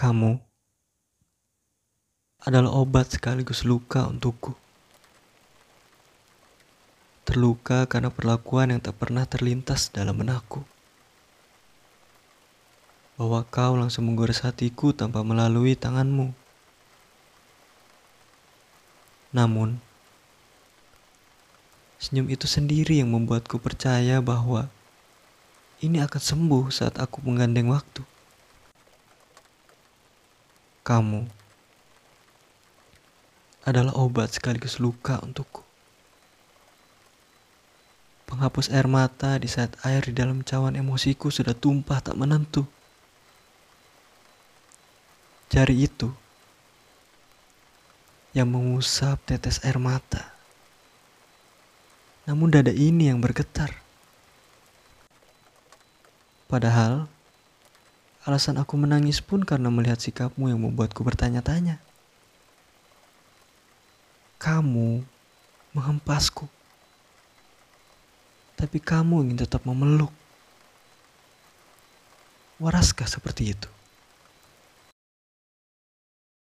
Kamu adalah obat sekaligus luka untukku. Terluka karena perlakuan yang tak pernah terlintas dalam benakku. Bahwa kau langsung menggores hatiku tanpa melalui tanganmu. Namun, senyum itu sendiri yang membuatku percaya bahwa ini akan sembuh saat aku menggandeng waktu. Kamu adalah obat sekaligus luka untukku. Penghapus air mata di saat air di dalam cawan emosiku sudah tumpah tak menentu. Jari itu yang mengusap tetes air mata. Namun dada ini yang bergetar. Padahal alasan aku menangis pun karena melihat sikapmu yang membuatku bertanya-tanya. Kamu menghempasku. Tapi kamu ingin tetap memeluk. Waraskah seperti itu?